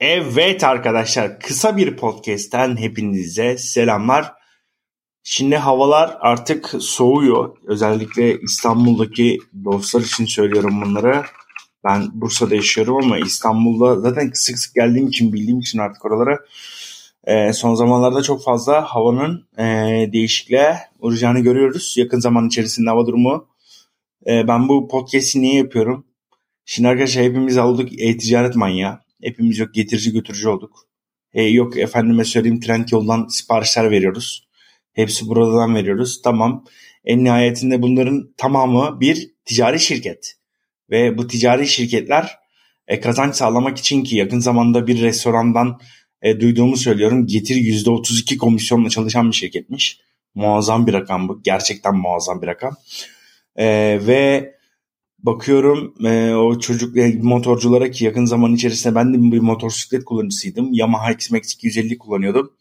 Evet arkadaşlar kısa bir podcast'ten hepinize selamlar. Şimdi havalar artık soğuyor. Özellikle İstanbul'daki dostlar için söylüyorum bunları. Ben Bursa'da yaşıyorum ama İstanbul'da zaten sık sık geldiğim için bildiğim için artık oralara e, son zamanlarda çok fazla havanın e, değişikliğe uğrayacağını görüyoruz. Yakın zaman içerisinde hava durumu. E, ben bu podcast'i niye yapıyorum? Şimdi arkadaşlar hepimiz olduk e-ticaret manyağı. Hepimiz yok getirici götürücü olduk. E, yok efendime söyleyeyim trend yoldan siparişler veriyoruz. Hepsi buradan veriyoruz. Tamam. En nihayetinde bunların tamamı bir ticari şirket. Ve bu ticari şirketler e, kazanç sağlamak için ki yakın zamanda bir restorandan e, duyduğumu söylüyorum. Getir %32 komisyonla çalışan bir şirketmiş. Muazzam bir rakam bu. Gerçekten muazzam bir rakam. E, ve bakıyorum e, o çocuk e, motorculara ki yakın zaman içerisinde ben de bir motosiklet kullanıcısıydım. Yamaha XMAX 250 kullanıyordum.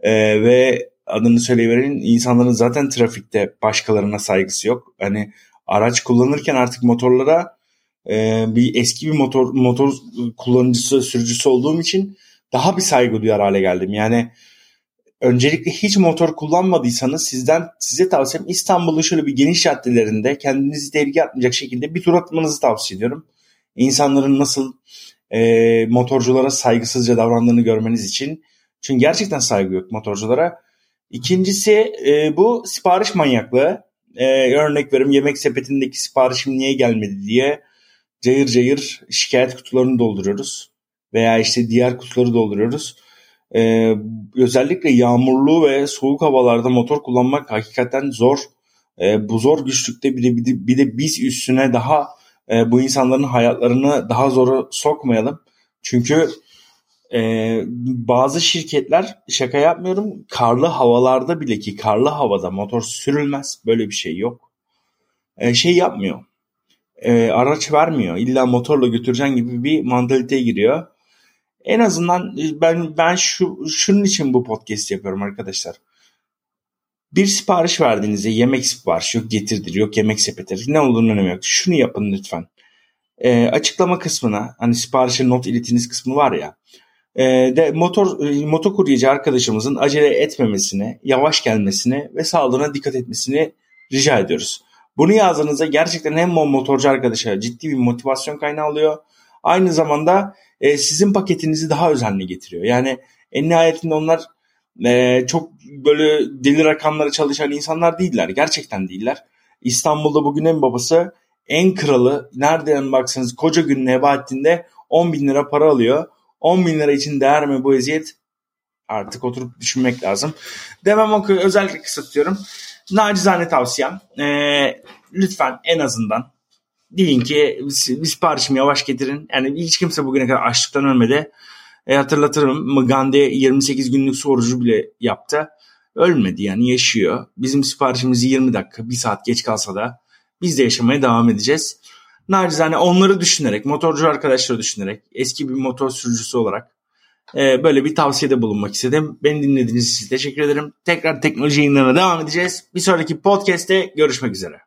E, ve adını söyleyiverin insanların zaten trafikte başkalarına saygısı yok. Hani araç kullanırken artık motorlara e, bir eski bir motor motor kullanıcısı sürücüsü olduğum için daha bir saygı duyar hale geldim. Yani öncelikle hiç motor kullanmadıysanız sizden size tavsiyem İstanbul'un şöyle bir geniş caddelerinde kendinizi tehlikeye atmayacak şekilde bir tur atmanızı tavsiye ediyorum. İnsanların nasıl e, motorculara saygısızca davrandığını görmeniz için. Çünkü gerçekten saygı yok motorculara. İkincisi e, bu sipariş manyaklığı. E, örnek veriyorum yemek sepetindeki siparişim niye gelmedi diye cayır cayır şikayet kutularını dolduruyoruz. Veya işte diğer kutuları dolduruyoruz. Ee, özellikle yağmurlu ve soğuk havalarda motor kullanmak hakikaten zor. Ee, bu zor güçlükte bir de, bir de, bir de biz üstüne daha e, bu insanların hayatlarını daha zora sokmayalım. Çünkü e, bazı şirketler şaka yapmıyorum karlı havalarda bile ki karlı havada motor sürülmez böyle bir şey yok. E, şey yapmıyor. E, araç vermiyor. İlla motorla götüreceğin gibi bir mantaliteye giriyor. En azından e, ben ben şu şunun için bu podcast yapıyorum arkadaşlar. Bir sipariş verdiğinizde yemek siparişi yok getirdir yok yemek sepetidir ne olduğunu önemi yok. Şunu yapın lütfen. E, açıklama kısmına hani siparişe not iletiniz kısmı var ya. E, de motor e, motokuryeci arkadaşımızın acele etmemesini, yavaş gelmesini ve sağlığına dikkat etmesini rica ediyoruz. Bunu yazdığınızda gerçekten hem motorcu arkadaşa ciddi bir motivasyon kaynağı oluyor. Aynı zamanda e, sizin paketinizi daha özenli getiriyor. Yani en nihayetinde onlar e, çok böyle deli rakamlara çalışan insanlar değiller. Gerçekten değiller. İstanbul'da bugün en babası en kralı nereden baksanız koca gün Nebahattin'de 10 bin lira para alıyor. 10 bin lira için değer mi bu eziyet? Artık oturup düşünmek lazım. Demem o özellikle kısıtlıyorum. Nacizane tavsiyem. E, lütfen en azından deyin ki bir siparişimi yavaş getirin. Yani hiç kimse bugüne kadar açlıktan ölmedi. E, hatırlatırım Gandhi 28 günlük su bile yaptı. Ölmedi yani yaşıyor. Bizim siparişimizi 20 dakika, bir saat geç kalsa da biz de yaşamaya devam edeceğiz. Nacizane onları düşünerek, motorcu arkadaşları düşünerek, eski bir motor sürücüsü olarak e, böyle bir tavsiyede bulunmak istedim. Beni dinlediğiniz için teşekkür ederim. Tekrar teknoloji yayınlarına devam edeceğiz. Bir sonraki podcast'te görüşmek üzere.